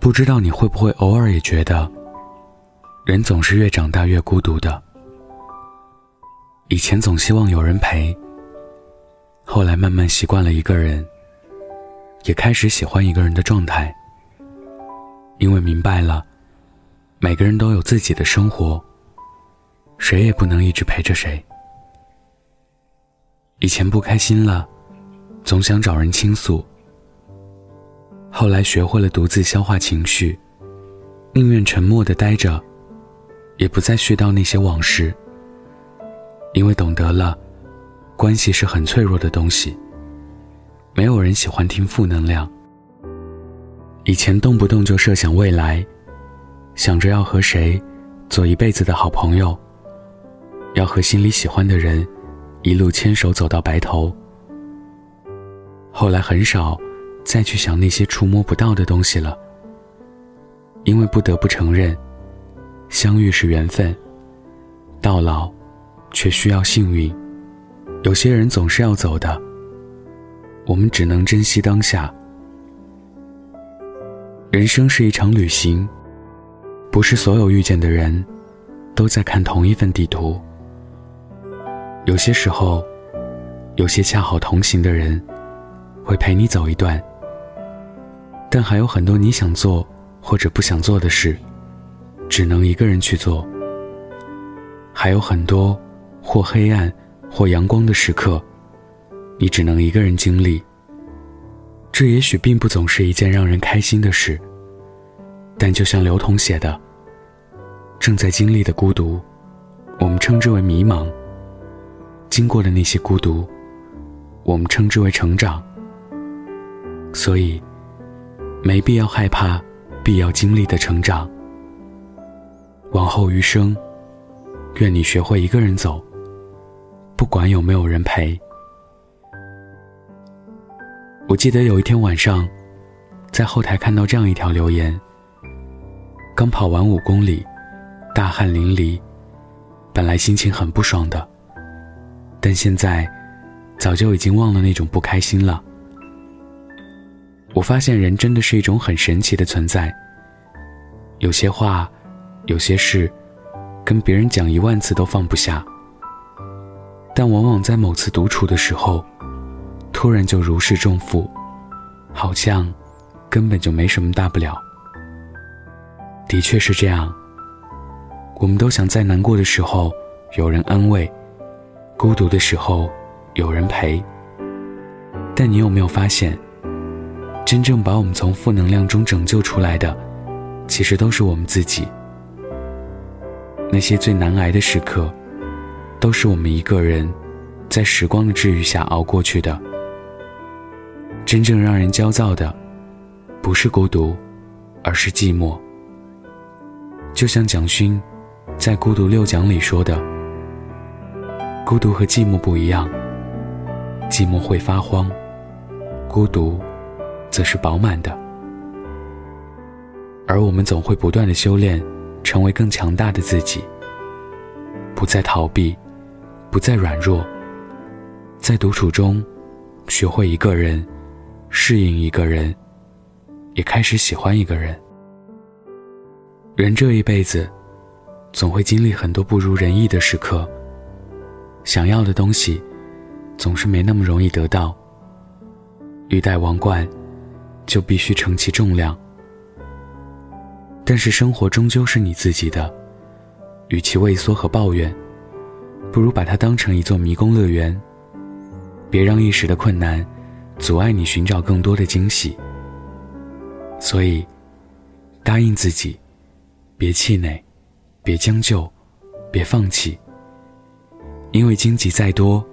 不知道你会不会偶尔也觉得，人总是越长大越孤独的。以前总希望有人陪，后来慢慢习惯了一个人，也开始喜欢一个人的状态。因为明白了，每个人都有自己的生活，谁也不能一直陪着谁。以前不开心了，总想找人倾诉。后来学会了独自消化情绪，宁愿沉默的待着，也不再絮叨那些往事。因为懂得了，关系是很脆弱的东西。没有人喜欢听负能量。以前动不动就设想未来，想着要和谁做一辈子的好朋友，要和心里喜欢的人一路牵手走到白头。后来很少。再去想那些触摸不到的东西了，因为不得不承认，相遇是缘分，到老，却需要幸运。有些人总是要走的，我们只能珍惜当下。人生是一场旅行，不是所有遇见的人，都在看同一份地图。有些时候，有些恰好同行的人，会陪你走一段。但还有很多你想做或者不想做的事，只能一个人去做。还有很多或黑暗或阳光的时刻，你只能一个人经历。这也许并不总是一件让人开心的事，但就像刘同写的：“正在经历的孤独，我们称之为迷茫；经过的那些孤独，我们称之为成长。”所以。没必要害怕必要经历的成长。往后余生，愿你学会一个人走，不管有没有人陪。我记得有一天晚上，在后台看到这样一条留言：刚跑完五公里，大汗淋漓，本来心情很不爽的，但现在早就已经忘了那种不开心了。我发现人真的是一种很神奇的存在。有些话，有些事，跟别人讲一万次都放不下，但往往在某次独处的时候，突然就如释重负，好像根本就没什么大不了。的确是这样。我们都想在难过的时候有人安慰，孤独的时候有人陪。但你有没有发现？真正把我们从负能量中拯救出来的，其实都是我们自己。那些最难挨的时刻，都是我们一个人，在时光的治愈下熬过去的。真正让人焦躁的，不是孤独，而是寂寞。就像蒋勋在《孤独六讲》里说的：“孤独和寂寞不一样，寂寞会发慌，孤独。”则是饱满的，而我们总会不断的修炼，成为更强大的自己。不再逃避，不再软弱，在独处中，学会一个人，适应一个人，也开始喜欢一个人。人这一辈子，总会经历很多不如人意的时刻。想要的东西，总是没那么容易得到。欲戴王冠。就必须承其重量，但是生活终究是你自己的，与其畏缩和抱怨，不如把它当成一座迷宫乐园。别让一时的困难阻碍你寻找更多的惊喜。所以，答应自己，别气馁，别将就，别放弃。因为荆棘再多，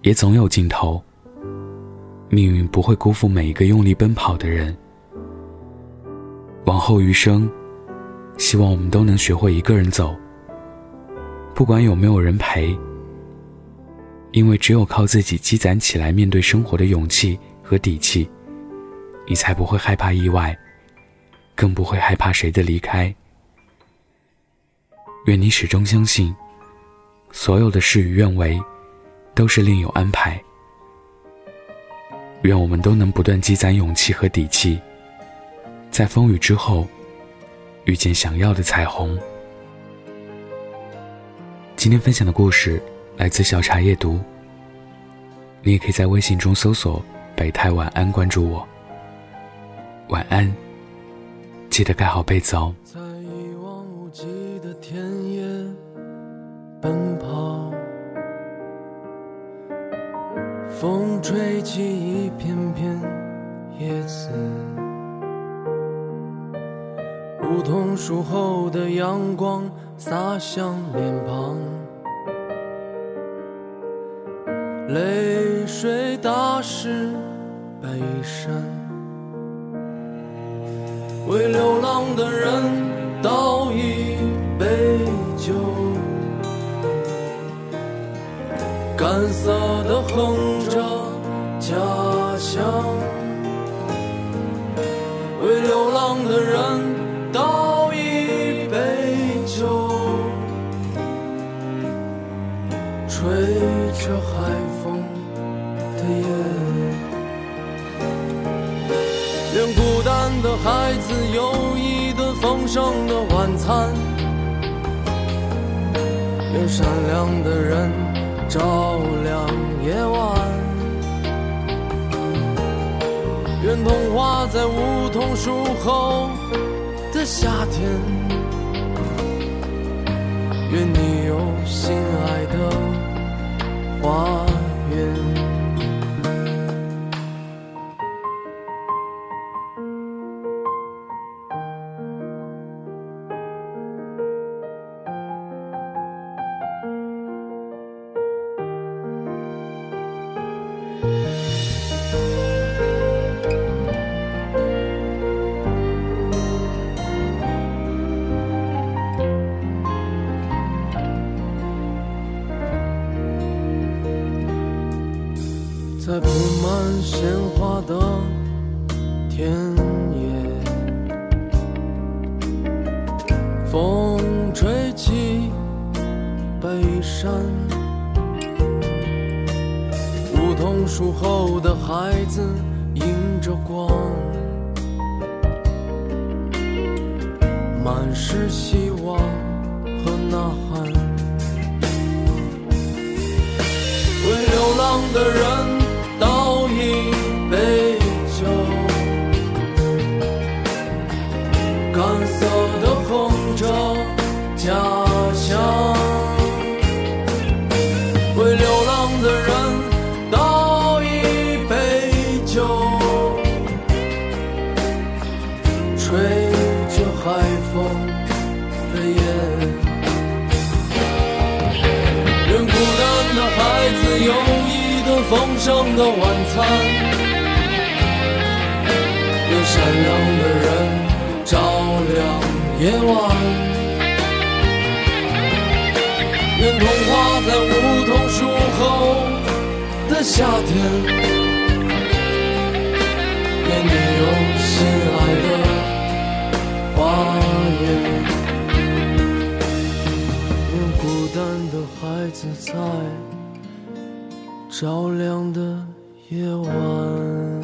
也总有尽头。命运不会辜负每一个用力奔跑的人。往后余生，希望我们都能学会一个人走，不管有没有人陪。因为只有靠自己积攒起来面对生活的勇气和底气，你才不会害怕意外，更不会害怕谁的离开。愿你始终相信，所有的事与愿违，都是另有安排。愿我们都能不断积攒勇气和底气，在风雨之后，遇见想要的彩虹。今天分享的故事来自小茶夜读。你也可以在微信中搜索“北太晚安”，关注我。晚安，记得盖好被子哦。吹起一片片叶子，梧桐树后的阳光洒向脸庞。泪水打湿背衫，为流浪的人倒一杯酒，干涩的哼愿孤单的孩子有一顿丰盛的晚餐，愿善良的人照亮夜晚，愿童话在梧桐树后的夏天，愿你有心爱的花园。在铺满鲜花的田野，风吹起北山，梧桐树后的孩子迎着光，满是希望和呐喊，为流浪的人。的人倒一杯酒，吹着海风的夜。愿孤单的孩子有一顿丰盛的晚餐，愿善良的人照亮夜晚。愿童话在梧桐树后的夏天，愿你有心爱的花园，愿孤单的孩子在照亮的夜晚。